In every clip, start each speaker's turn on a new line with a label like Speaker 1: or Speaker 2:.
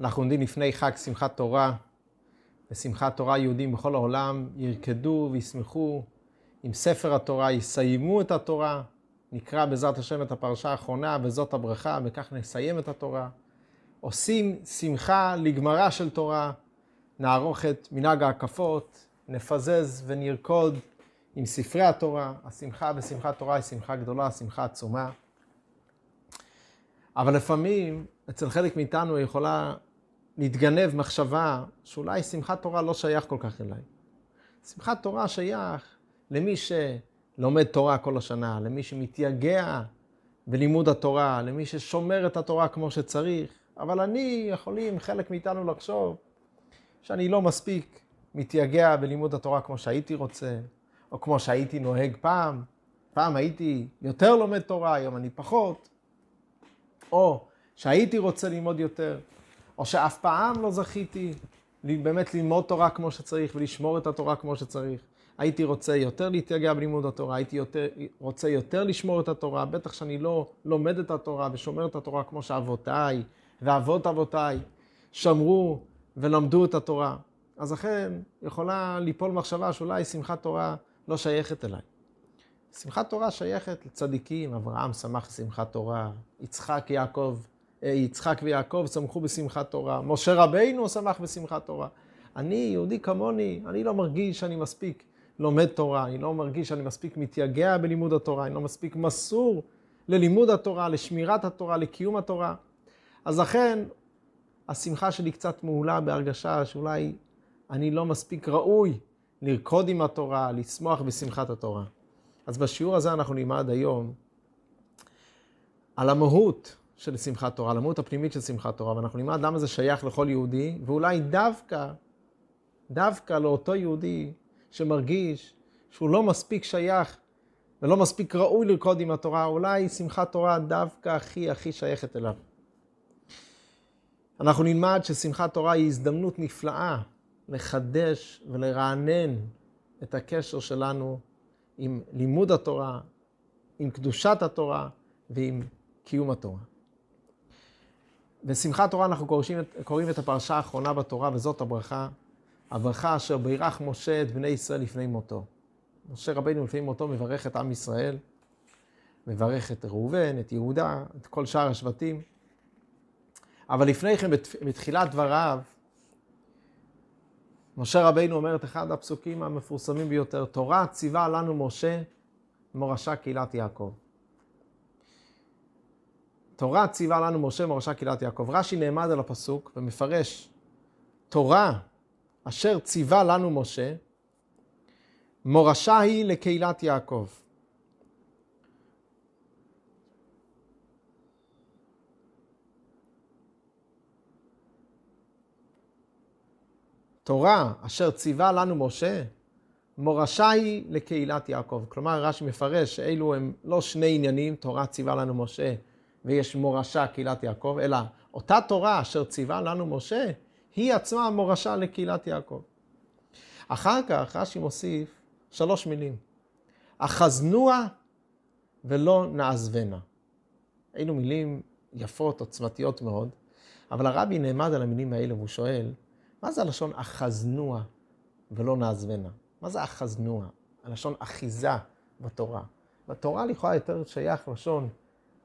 Speaker 1: אנחנו עומדים לפני חג שמחת תורה. בשמחת תורה יהודים בכל העולם ירקדו וישמחו עם ספר התורה, יסיימו את התורה. נקרא בעזרת השם את הפרשה האחרונה, וזאת הברכה, וכך נסיים את התורה. עושים שמחה לגמרה של תורה, נערוך את מנהג ההקפות, נפזז ונרקוד עם ספרי התורה. השמחה בשמחת תורה היא שמחה גדולה, שמחה עצומה. אבל לפעמים אצל חלק מאיתנו יכולה להתגנב מחשבה שאולי שמחת תורה לא שייך כל כך אליי. שמחת תורה שייך למי שלומד תורה כל השנה, למי שמתייגע בלימוד התורה, למי ששומר את התורה כמו שצריך. אבל אני, יכולים חלק מאיתנו לחשוב שאני לא מספיק מתייגע בלימוד התורה כמו שהייתי רוצה, או כמו שהייתי נוהג פעם. פעם הייתי יותר לומד תורה, היום אני פחות. או שהייתי רוצה ללמוד יותר, או שאף פעם לא זכיתי באמת ללמוד תורה כמו שצריך ולשמור את התורה כמו שצריך. הייתי רוצה יותר להתייגע בלימוד התורה, הייתי יותר, רוצה יותר לשמור את התורה, בטח שאני לא לומד את התורה ושומר את התורה כמו שאבותיי ואבות אבותיי שמרו ולמדו את התורה. אז אכן יכולה ליפול מחשבה שאולי שמחת תורה לא שייכת אליי. שמחת תורה שייכת לצדיקים, אברהם שמח בשמחת תורה, יצחק, יעקב, יצחק ויעקב שמחו בשמחת תורה, משה רבינו שמח בשמחת תורה. אני, יהודי כמוני, אני לא מרגיש שאני מספיק לומד תורה, אני לא מרגיש שאני מספיק מתייגע בלימוד התורה, אני לא מספיק מסור ללימוד התורה, לשמירת התורה, לקיום התורה. אז לכן, השמחה שלי קצת מעולה בהרגשה שאולי אני לא מספיק ראוי לרקוד עם התורה, לשמוח בשמחת התורה. אז בשיעור הזה אנחנו נלמד היום על המהות של שמחת תורה, על המהות הפנימית של שמחת תורה, ואנחנו נלמד למה זה שייך לכל יהודי, ואולי דווקא, דווקא לאותו יהודי שמרגיש שהוא לא מספיק שייך ולא מספיק ראוי לרקוד עם התורה, אולי שמחת תורה דווקא הכי הכי שייכת אליו. אנחנו נלמד ששמחת תורה היא הזדמנות נפלאה לחדש ולרענן את הקשר שלנו עם לימוד התורה, עם קדושת התורה ועם קיום התורה. בשמחת תורה אנחנו קוראים, קוראים את הפרשה האחרונה בתורה, וזאת הברכה, הברכה אשר בירך משה את בני ישראל לפני מותו. משה רבינו לפני מותו מברך את עם ישראל, מברך את ראובן, את יהודה, את כל שאר השבטים. אבל לפני כן, בתחילת דבריו, משה רבינו אומר את אחד הפסוקים המפורסמים ביותר, תורה ציווה לנו משה, מורשה קהילת יעקב. תורה ציווה לנו משה, מורשה קהילת יעקב. רש"י נעמד על הפסוק ומפרש, תורה אשר ציווה לנו משה, מורשה היא לקהילת יעקב. תורה אשר ציווה לנו משה, מורשה היא לקהילת יעקב. כלומר, רש"י מפרש שאלו הם לא שני עניינים, תורה ציווה לנו משה ויש מורשה קהילת יעקב, אלא אותה תורה אשר ציווה לנו משה, היא עצמה מורשה לקהילת יעקב. אחר כך רש"י מוסיף שלוש מילים, אחזנוה ולא נעזבנה. אלו מילים יפות, עוצמתיות מאוד, אבל הרבי נעמד על המילים האלה והוא שואל, מה זה הלשון אחזנוע ולא נעזבנה? מה זה אחזנוע? הלשון אחיזה בתורה. בתורה לכאורה יותר שייך לשון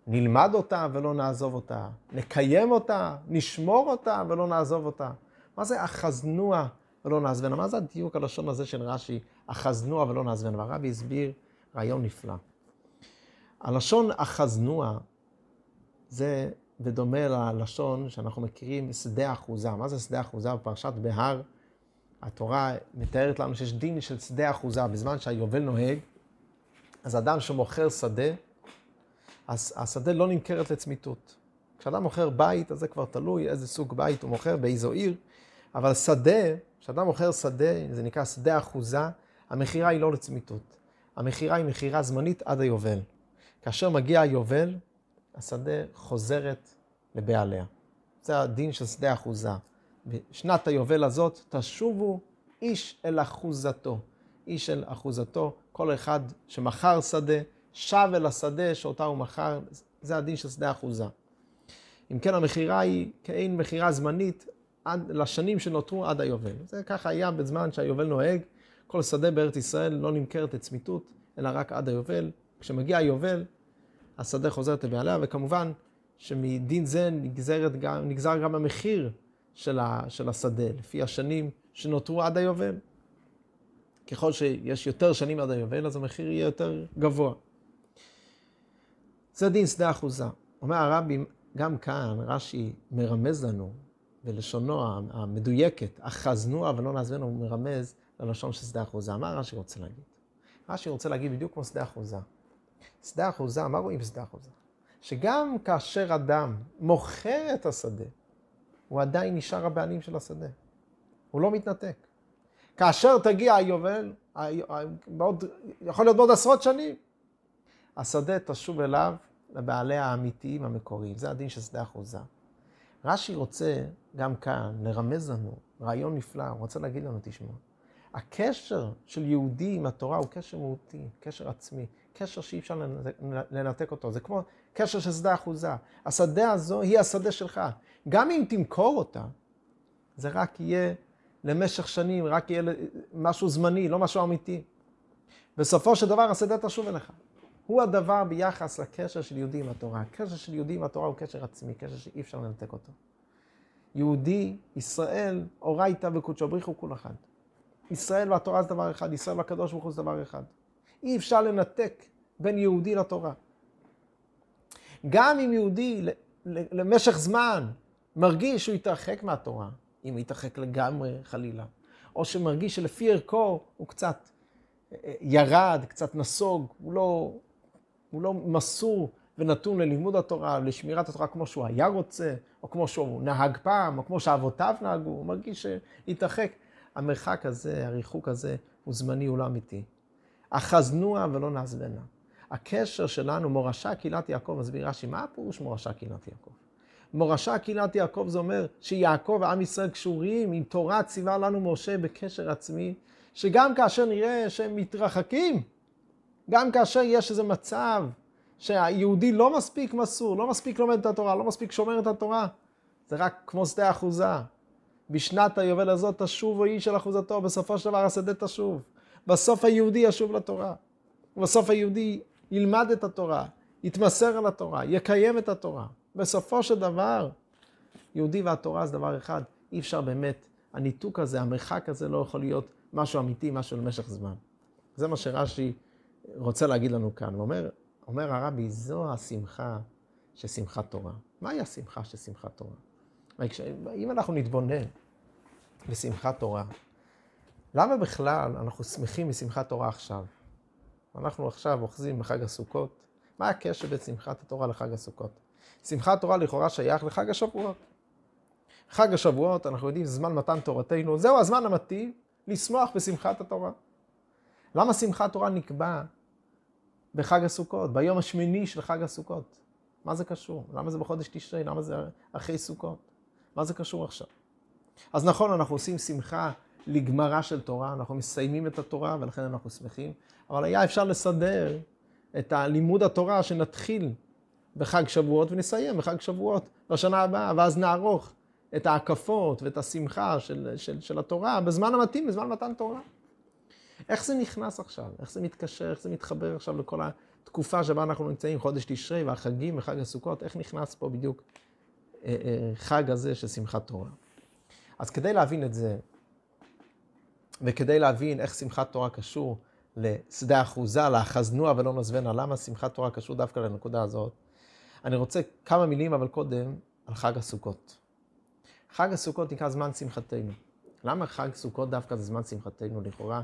Speaker 1: נלמד אותה ולא נעזוב אותה, נקיים אותה, נשמור אותה ולא נעזוב אותה. מה זה אחזנוע ולא נעזבנה? מה זה הדיוק הלשון הזה של רש"י, אחזנוע ולא נעזבנה? והרבי הסביר רעיון נפלא. הלשון אחזנוע זה בדומה ללשון שאנחנו מכירים, שדה אחוזה. מה זה שדה אחוזה? בפרשת בהר, התורה מתארת לנו שיש דין של שדה אחוזה. בזמן שהיובל נוהג, אז אדם שמוכר שדה, השדה לא נמכרת לצמיתות. כשאדם מוכר בית, אז זה כבר תלוי איזה סוג בית הוא מוכר, באיזו עיר. אבל שדה, כשאדם מוכר שדה, זה נקרא שדה אחוזה, המכירה היא לא לצמיתות. המכירה היא מכירה זמנית עד היובל. כאשר מגיע היובל, השדה חוזרת לבעליה. זה הדין של שדה אחוזה. בשנת היובל הזאת תשובו איש אל אחוזתו. איש אל אחוזתו, כל אחד שמכר שדה, שב אל השדה שאותה הוא מכר, זה הדין של שדה אחוזה. אם כן, המכירה היא כאין מכירה זמנית עד לשנים שנותרו עד היובל. זה ככה היה בזמן שהיובל נוהג. כל שדה בארץ ישראל לא נמכרת לצמיתות, אלא רק עד היובל. כשמגיע היובל, השדה חוזרת לבעליה, וכמובן שמדין זה נגזרת גם, נגזר גם המחיר של, ה, של השדה, לפי השנים שנותרו עד היובל. ככל שיש יותר שנים עד היובל, אז המחיר יהיה יותר גבוה. זה דין שדה אחוזה. אומר הרבי, גם כאן רש"י מרמז לנו, בלשונו המדויקת, אחזנוה ולא נעזבנו, הוא מרמז ללשון של שדה אחוזה. מה רש"י רוצה להגיד? רש"י רוצה להגיד בדיוק כמו שדה אחוזה. שדה אחוזה, מה רואים בשדה אחוזה? שגם כאשר אדם מוכר את השדה, הוא עדיין נשאר הבעלים של השדה. הוא לא מתנתק. כאשר תגיע היובל, בעוד, יכול להיות בעוד עשרות שנים, השדה תשוב אליו לבעלי האמיתיים המקוריים. זה הדין של שדה אחוזה. רש"י רוצה גם כאן לרמז לנו רעיון נפלא, הוא רוצה להגיד לנו, תשמעו, הקשר של יהודי עם התורה הוא קשר מהותי, קשר עצמי, קשר שאי אפשר לנתק אותו. זה כמו קשר של שדה אחוזה. השדה הזו היא השדה שלך. גם אם תמכור אותה, זה רק יהיה למשך שנים, רק יהיה משהו זמני, לא משהו אמיתי. בסופו של דבר השדה תשוב אליך. הוא הדבר ביחס לקשר של יהודי עם התורה. הקשר של יהודי עם התורה הוא קשר עצמי, קשר שאי אפשר לנתק אותו. יהודי, ישראל, אורייתא וקודשו בריחו כול אחד. ישראל והתורה זה דבר אחד, ישראל והקדוש ברוך הוא זה דבר אחד. אי אפשר לנתק בין יהודי לתורה. גם אם יהודי למשך זמן מרגיש שהוא יתרחק מהתורה, אם הוא יתרחק לגמרי חלילה, או שמרגיש שלפי ערכו הוא קצת אה, ירד, קצת נסוג, הוא לא, הוא לא מסור ונתון ללימוד התורה, לשמירת התורה כמו שהוא היה רוצה, או כמו שהוא נהג פעם, או כמו שאבותיו נהגו, הוא מרגיש שהתרחק. המרחק הזה, הריחוק הזה, הוא זמני, הוא לא אמיתי. אחזנוה ולא נעזבנה. הקשר שלנו, מורשה קהילת יעקב, מסביר רש"י, מה הפירוש מורשה קהילת יעקב? מורשה קהילת יעקב זה אומר שיעקב ועם ישראל קשורים עם תורה ציווה לנו משה בקשר עצמי, שגם כאשר נראה שהם מתרחקים, גם כאשר יש איזה מצב שהיהודי לא מספיק מסור, לא מספיק לומד את התורה, לא מספיק שומר את התורה, זה רק כמו שדה אחוזה. בשנת היובל הזאת תשוב איש של אחוזתו, בסופו של דבר השדה תשוב. בסוף היהודי ישוב לתורה. ובסוף היהודי ילמד את התורה, יתמסר על התורה, יקיים את התורה. בסופו של דבר, יהודי והתורה זה דבר אחד. אי אפשר באמת, הניתוק הזה, המרחק הזה לא יכול להיות משהו אמיתי, משהו למשך זמן. זה מה שרש"י רוצה להגיד לנו כאן. הוא אומר, אומר הרבי, זו השמחה של שמחת תורה. מהי השמחה של שמחת תורה? אם אנחנו נתבונן בשמחת תורה, למה בכלל אנחנו שמחים משמחת תורה עכשיו? אנחנו עכשיו אוחזים בחג הסוכות. מה הקשר בין שמחת התורה לחג הסוכות? שמחת תורה לכאורה שייך לחג השבועות. חג השבועות, אנחנו יודעים, זמן מתן תורתנו, זהו הזמן המתאים לשמוח בשמחת התורה. למה שמחת תורה נקבע בחג הסוכות, ביום השמיני של חג הסוכות? מה זה קשור? למה זה בחודש תשרי? למה זה אחרי סוכות? מה זה קשור עכשיו? אז נכון, אנחנו עושים שמחה לגמרה של תורה, אנחנו מסיימים את התורה ולכן אנחנו שמחים, אבל היה אפשר לסדר את הלימוד התורה שנתחיל בחג שבועות ונסיים בחג שבועות בשנה הבאה, ואז נערוך את ההקפות ואת השמחה של, של, של התורה בזמן המתאים, בזמן מתן תורה. איך זה נכנס עכשיו? איך זה מתקשר? איך זה מתחבר עכשיו לכל התקופה שבה אנחנו נמצאים, חודש תשרי והחגים וחג הסוכות? איך נכנס פה בדיוק אה, אה, חג הזה של שמחת תורה? אז כדי להבין את זה, וכדי להבין איך שמחת תורה קשור לשדה אחוזה, לאחזנוע ולא נזבנה, למה שמחת תורה קשור דווקא לנקודה הזאת, אני רוצה כמה מילים, אבל קודם, על חג הסוכות. חג הסוכות נקרא זמן שמחתנו. למה חג סוכות דווקא זה זמן שמחתנו? לכאורה,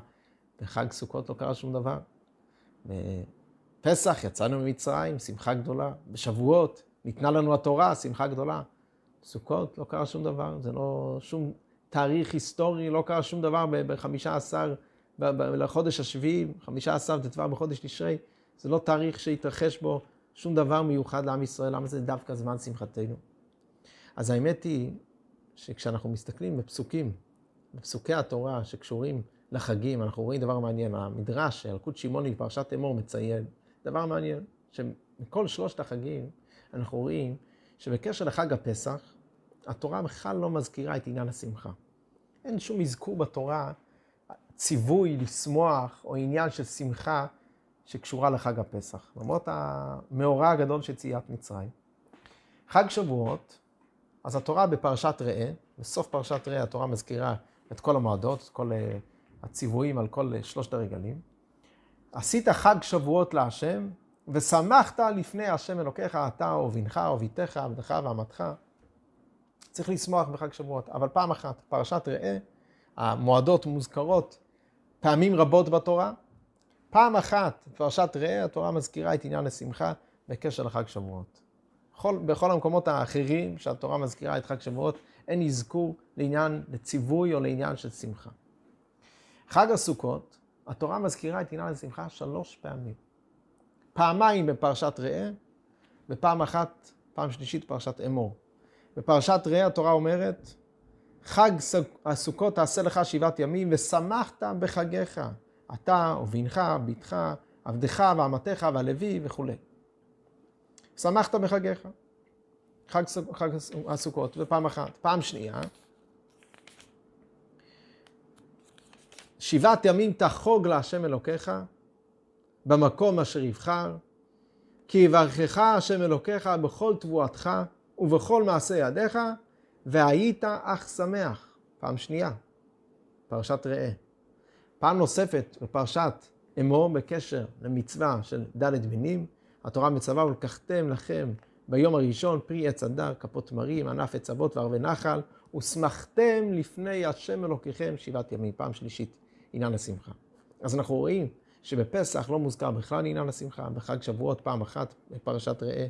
Speaker 1: בחג סוכות לא קרה שום דבר. בפסח יצאנו ממצרים, שמחה גדולה. בשבועות ניתנה לנו התורה, שמחה גדולה. בסוכות לא קרה שום דבר, זה לא שום תאריך היסטורי, לא קרה שום דבר בחמישה עשר, לחודש השביעי, חמישה עשר ט"ו בחודש תשרי. זה לא תאריך שהתרחש בו שום דבר מיוחד לעם ישראל, למה זה דווקא זמן שמחתנו? אז האמת היא שכשאנחנו מסתכלים בפסוקים, בפסוקי התורה שקשורים לחגים, אנחנו רואים דבר מעניין. המדרש, ילקוט שמעוני בפרשת אמור מציין דבר מעניין, שמכל שלושת החגים אנחנו רואים שבקשר לחג הפסח, התורה בכלל לא מזכירה את עניין השמחה. אין שום אזכור בתורה, ציווי לשמוח או עניין של שמחה שקשורה לחג הפסח, למרות המאורע הגדול של יציאת מצרים. חג שבועות, אז התורה בפרשת ראה, בסוף פרשת ראה התורה מזכירה את כל המועדות, את כל אה, הציוויים על כל אה, שלושת הרגלים. עשית חג שבועות להשם, ושמחת לפני השם אלוקיך, אתה ובנך וביתך, עבדך ואמתך. צריך לשמוח בחג שבועות, אבל פעם אחת, פרשת ראה, המועדות מוזכרות פעמים רבות בתורה. פעם אחת, פרשת ראה, התורה מזכירה את עניין השמחה בקשר לחג שבועות. בכל, בכל המקומות האחרים שהתורה מזכירה את חג שבועות, אין אזכור לעניין, לציווי או לעניין של שמחה. חג הסוכות, התורה מזכירה את עניין השמחה שלוש פעמים. פעמיים בפרשת ראה, ופעם אחת, פעם שלישית פרשת אמור. בפרשת ראה התורה אומרת, חג הסוכות תעשה לך שבעת ימים, ושמחת בחגיך, אתה ובנך, בתך, עבדך ואמתך והלוי וכולי. שמחת בחגיך. חג, חג הסוכות, ופעם אחת. פעם שנייה, שבעת ימים תחוג להשם אלוקיך במקום אשר יבחר, כי יברכך השם אלוקיך בכל תבואתך ובכל מעשה ידיך, והיית אך שמח. פעם שנייה, פרשת ראה. פעם נוספת בפרשת אמור בקשר למצווה של ד' מינים, התורה מצווה ולקחתם לכם ביום הראשון פרי עץ הדר, כפות תמרים, ענף עץ אבות וערבי נחל, ושמחתם לפני השם אלוקיכם שבעת ימים. פעם שלישית, עניין השמחה. אז אנחנו רואים שבפסח לא מוזכר בכלל עניין השמחה, בחג שבועות פעם אחת בפרשת ראה,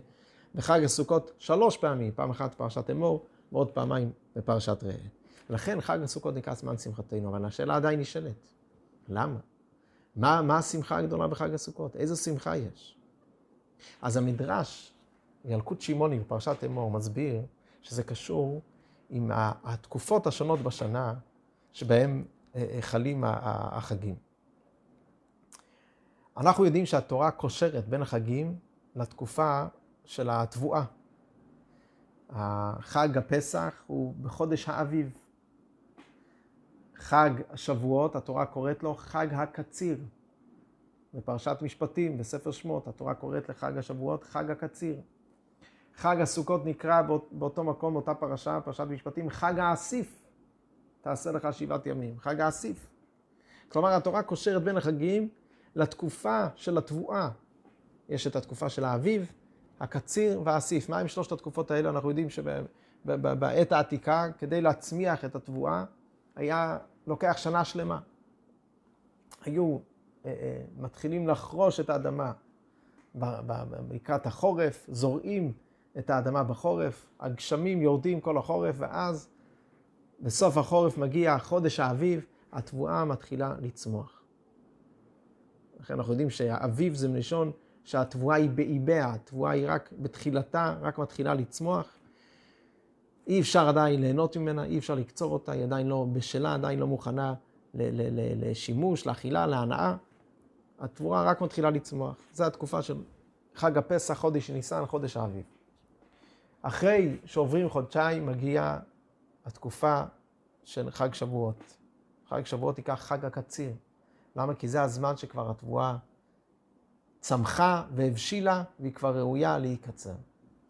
Speaker 1: בחג הסוכות שלוש פעמים, פעם אחת בפרשת אמור ועוד פעמיים בפרשת ראה. לכן חג הסוכות נקרא זמן שמחתנו, אבל השאלה עדיין נשאלת, למה? מה, מה השמחה הגדולה בחג הסוכות? איזו שמחה יש? אז המדרש, ילקוט שמעוני בפרשת אמור, מסביר שזה קשור עם התקופות השונות בשנה שבהן חלים החגים. אנחנו יודעים שהתורה קושרת בין החגים לתקופה של התבואה. חג הפסח הוא בחודש האביב. חג השבועות, התורה קוראת לו חג הקציר. בפרשת משפטים, בספר שמות, התורה קוראת לחג השבועות חג הקציר. חג הסוכות נקרא באותו מקום, באותה פרשה, פרשת משפטים, חג האסיף. תעשה לך שבעת ימים, חג האסיף. כלומר, התורה קושרת בין החגים לתקופה של התבואה. יש את התקופה של האביב, הקציר והאסיף. מה עם שלושת התקופות האלה? אנחנו יודעים שבעת העתיקה, כדי להצמיח את התבואה, היה לוקח שנה שלמה. היו אה, אה, מתחילים לחרוש את האדמה לקראת החורף, זורעים את האדמה בחורף, הגשמים יורדים כל החורף, ואז בסוף החורף מגיע חודש האביב, התבואה מתחילה לצמוח. לכן אנחנו יודעים שהאביב זה מלשון שהתבואה היא באיביה, התבואה היא רק בתחילתה, רק מתחילה לצמוח. אי אפשר עדיין ליהנות ממנה, אי אפשר לקצור אותה, היא עדיין לא בשלה, עדיין לא מוכנה לשימוש, לאכילה, להנאה. התבואה רק מתחילה לצמוח. זו התקופה של חג הפסח, חודש ניסן, חודש האביב. אחרי שעוברים חודשיים מגיעה התקופה של חג שבועות. חג שבועות ייקח חג הקציר. למה? כי זה הזמן שכבר התבואה צמחה והבשילה, והיא כבר ראויה להיקצר.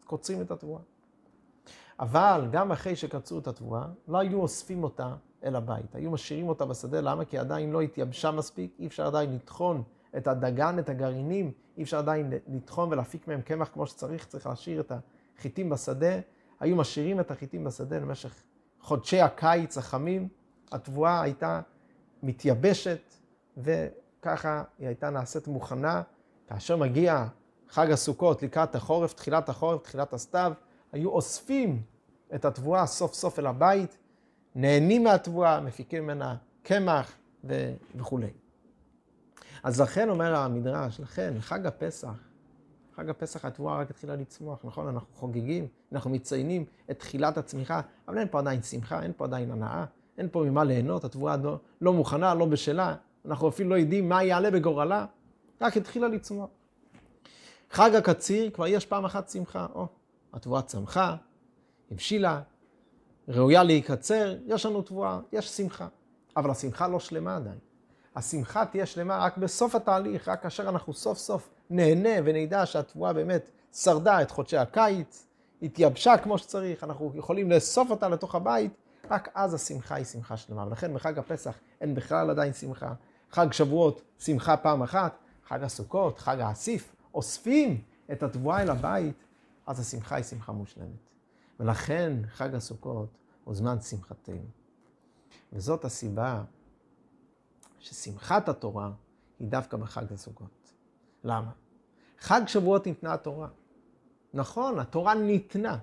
Speaker 1: קוצרים את התבואה. אבל גם אחרי שקצרו את התבואה, לא היו אוספים אותה אל הבית. היו משאירים אותה בשדה, למה? כי עדיין לא התייבשה מספיק, אי אפשר עדיין לטחון את הדגן, את הגרעינים, אי אפשר עדיין לטחון ולהפיק מהם קמח כמו שצריך, צריך להשאיר את החיטים בשדה. היו משאירים את החיטים בשדה למשך חודשי הקיץ החמים, התבואה הייתה מתייבשת, וככה היא הייתה נעשית מוכנה. כאשר מגיע חג הסוכות לקראת החורף, תחילת החורף, תחילת הסתיו, היו אוספים את התבואה סוף סוף אל הבית, נהנים מהתבואה, מפיקים ממנה קמח ו... וכולי. אז לכן אומר המדרש, לכן חג הפסח, חג הפסח התבואה רק התחילה לצמוח, נכון? אנחנו חוגגים, אנחנו מציינים את תחילת הצמיחה, אבל אין פה עדיין שמחה, אין פה עדיין הנאה, אין פה ממה ליהנות, התבואה לא, לא מוכנה, לא בשלה, אנחנו אפילו לא יודעים מה יעלה בגורלה, רק התחילה לצמוח. חג הקציר, כבר יש פעם אחת שמחה, או, התבואה צמחה, הבשילה, ראויה להיקצר, יש לנו תבואה, יש שמחה. אבל השמחה לא שלמה עדיין. השמחה תהיה שלמה רק בסוף התהליך, רק כאשר אנחנו סוף סוף נהנה ונדע שהתבואה באמת שרדה את חודשי הקיץ, התייבשה כמו שצריך, אנחנו יכולים לאסוף אותה לתוך הבית, רק אז השמחה היא שמחה שלמה. ולכן בחג הפסח אין בכלל עדיין שמחה. חג שבועות, שמחה פעם אחת, חג הסוכות, חג האסיף, אוספים את התבואה אל הבית, אז השמחה היא שמחה מושלמת. ולכן חג הסוכות הוא זמן שמחתנו. וזאת הסיבה ששמחת התורה היא דווקא בחג הסוכות. למה? חג שבועות ניתנה התורה. נכון, התורה ניתנה,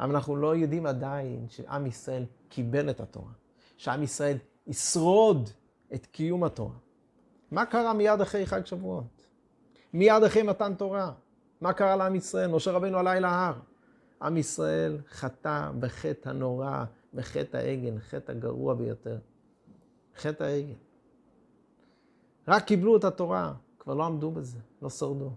Speaker 1: אבל אנחנו לא יודעים עדיין שעם ישראל קיבל את התורה, שעם ישראל ישרוד את קיום התורה. מה קרה מיד אחרי חג שבועות? מיד אחרי מתן תורה. מה קרה לעם ישראל? משה רבנו עלה אל ההר. עם ישראל חטא בחטא הנורא, בחטא העגל, חטא הגרוע ביותר. חטא העגל. רק קיבלו את התורה, כבר לא עמדו בזה, לא שרדו.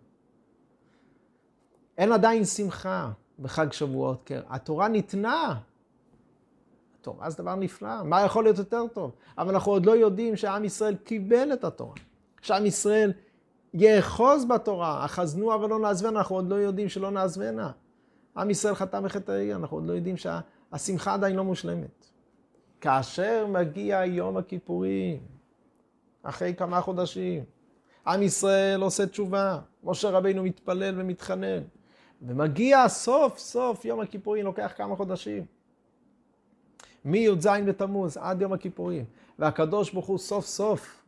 Speaker 1: אין עדיין שמחה בחג שבועות, כי התורה ניתנה. התורה זה דבר נפלא, מה יכול להיות יותר טוב? אבל אנחנו עוד לא יודעים שעם ישראל קיבל את התורה. שעם ישראל יאחוז בתורה, אחזנו אבל לא נעזבנה, אנחנו עוד לא יודעים שלא נעזבנה. עם ישראל חטא בחטא העיר, אנחנו עוד לא יודעים שהשמחה עדיין לא מושלמת. כאשר מגיע יום הכיפורים, אחרי כמה חודשים, עם ישראל עושה תשובה, משה רבינו מתפלל ומתחנן, ומגיע סוף סוף יום הכיפורים, לוקח כמה חודשים. מי"ז בתמוז עד יום הכיפורים, והקדוש ברוך הוא סוף סוף,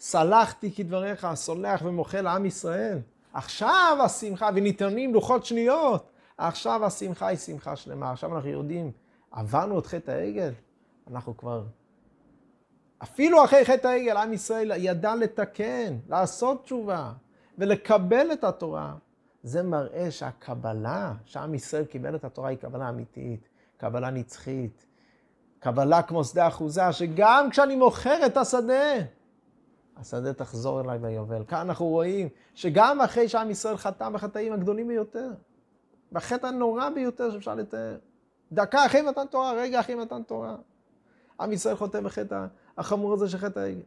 Speaker 1: סלחתי כדבריך, סולח ומוחל לעם ישראל. עכשיו השמחה, וניתנים לוחות שניות, עכשיו השמחה היא שמחה שלמה. עכשיו אנחנו יודעים, עברנו את חטא העגל, אנחנו כבר... אפילו אחרי חטא העגל, עם ישראל ידע לתקן, לעשות תשובה ולקבל את התורה. זה מראה שהקבלה, שעם ישראל קיבל את התורה, היא קבלה אמיתית, קבלה נצחית, קבלה כמו שדה אחוזה, שגם כשאני מוכר את השדה, השדה תחזור אליי ביובל. כאן אנחנו רואים שגם אחרי שעם ישראל חטא בחטאים הגדולים ביותר, בחטא הנורא ביותר שאפשר לתאר, דקה אחרי מתן תורה, רגע אחרי מתן תורה, עם ישראל חוטא בחטא החמור הזה של חטא העגל.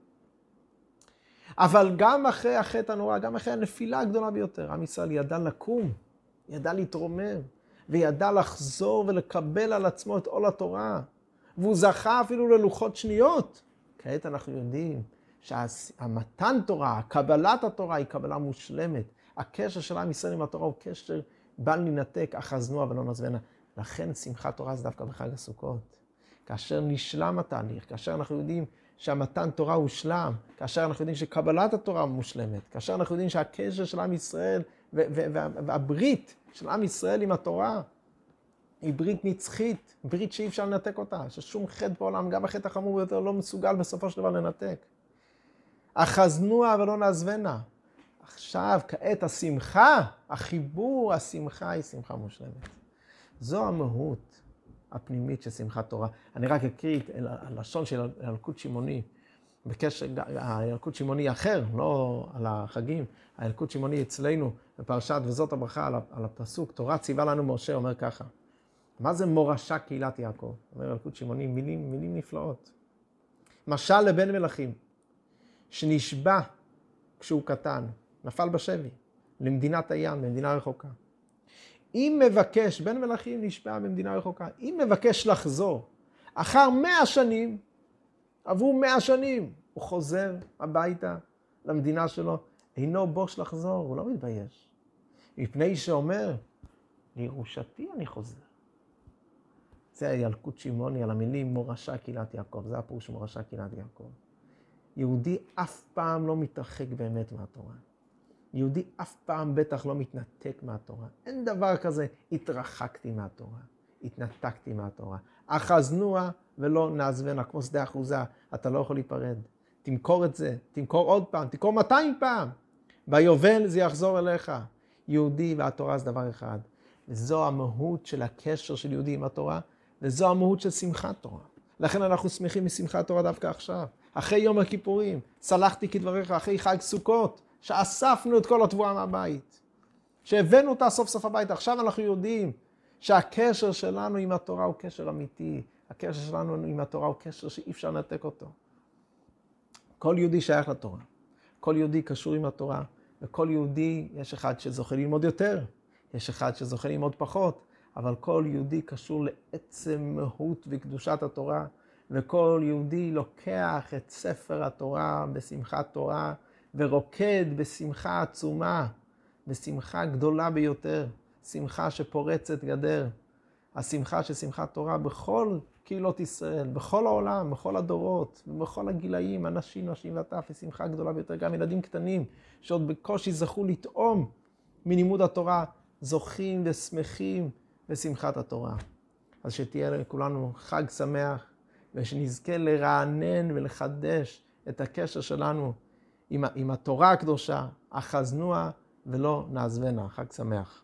Speaker 1: אבל גם אחרי החטא הנורא, גם אחרי הנפילה הגדולה ביותר, עם ישראל ידע לקום, ידע להתרומם, וידע לחזור ולקבל על עצמו את עול התורה. והוא זכה אפילו ללוחות שניות. כעת אנחנו יודעים שהמתן תורה, קבלת התורה היא קבלה מושלמת. הקשר של עם ישראל עם התורה הוא קשר בל ננתק, אחזנוה ולא נעזבנה. לכן שמחת תורה זה דווקא בחג הסוכות. כאשר נשלם התהליך, כאשר אנחנו יודעים שהמתן תורה הושלם, כאשר אנחנו יודעים שקבלת התורה מושלמת, כאשר אנחנו יודעים שהקשר של עם ישראל והברית של עם ישראל עם התורה היא ברית נצחית, ברית שאי אפשר לנתק אותה, ששום חטא בעולם, גם החטא החמור ביותר, לא מסוגל בסופו של דבר לנתק. אחזנוה ולא נעזבנה. עכשיו, כעת השמחה, החיבור, השמחה היא שמחה מושלמת. זו המהות הפנימית של שמחת תורה. אני רק אקריא את הלשון של ילקוט שמעוני, בקשר, הילקוט שמעוני אחר, לא על החגים, הילקוט שמעוני אצלנו בפרשת וזאת הברכה על הפסוק, תורה ציווה לנו משה, אומר ככה, מה זה מורשה קהילת יעקב? אומר ילקוט שמעוני, מילים, מילים נפלאות. משל לבן מלכים, שנשבע כשהוא קטן, נפל בשבי, למדינת הים, למדינה רחוקה. אם מבקש, בן מלכים נשבע במדינה רחוקה, אם מבקש לחזור, אחר מאה שנים, עברו מאה שנים, הוא חוזר הביתה למדינה שלו, אינו בוש לחזור, הוא לא מתבייש. מפני שאומר, לירושתי אני חוזר. זה הילקוט שמעוני על המילים מורשה קהילת יעקב, זה הפירוש מורשה קהילת יעקב. יהודי אף פעם לא מתרחק באמת מהתורה. יהודי אף פעם בטח לא מתנתק מהתורה. אין דבר כזה, התרחקתי מהתורה, התנתקתי מהתורה. אחזנוה ולא נעזבנה, כמו שדה אחוזה, אתה לא יכול להיפרד. תמכור את זה, תמכור עוד פעם, תמכור 200 פעם. ביובל זה יחזור אליך. יהודי והתורה זה דבר אחד. וזו המהות של הקשר של יהודי עם התורה, וזו המהות של שמחת תורה. לכן אנחנו שמחים משמחת תורה דווקא עכשיו. אחרי יום הכיפורים, סלחתי כדבריך, אחרי חג סוכות, שאספנו את כל התבואה מהבית. שהבאנו אותה סוף סוף הביתה. עכשיו אנחנו יודעים שהקשר שלנו עם התורה הוא קשר אמיתי. הקשר שלנו עם התורה הוא קשר שאי אפשר לנתק אותו. כל יהודי שייך לתורה. כל יהודי קשור עם התורה, וכל יהודי, יש אחד שזוכה ללמוד יותר, יש אחד שזוכה ללמוד פחות, אבל כל יהודי קשור לעצם מהות וקדושת התורה, וכל יהודי לוקח את ספר התורה בשמחת תורה, ורוקד בשמחה עצומה, בשמחה גדולה ביותר, שמחה שפורצת גדר. השמחה של שמחת תורה בכל קהילות ישראל, בכל העולם, בכל הדורות, בכל הגילאים, אנשים, נשים וטף, היא שמחה גדולה ביותר. גם ילדים קטנים, שעוד בקושי זכו לטעום מלימוד התורה, זוכים ושמחים בשמחת התורה. אז שתהיה לכולנו חג שמח, ושנזכה לרענן ולחדש את הקשר שלנו עם, עם התורה הקדושה, אחזנוה ולא נעזבנה. חג שמח.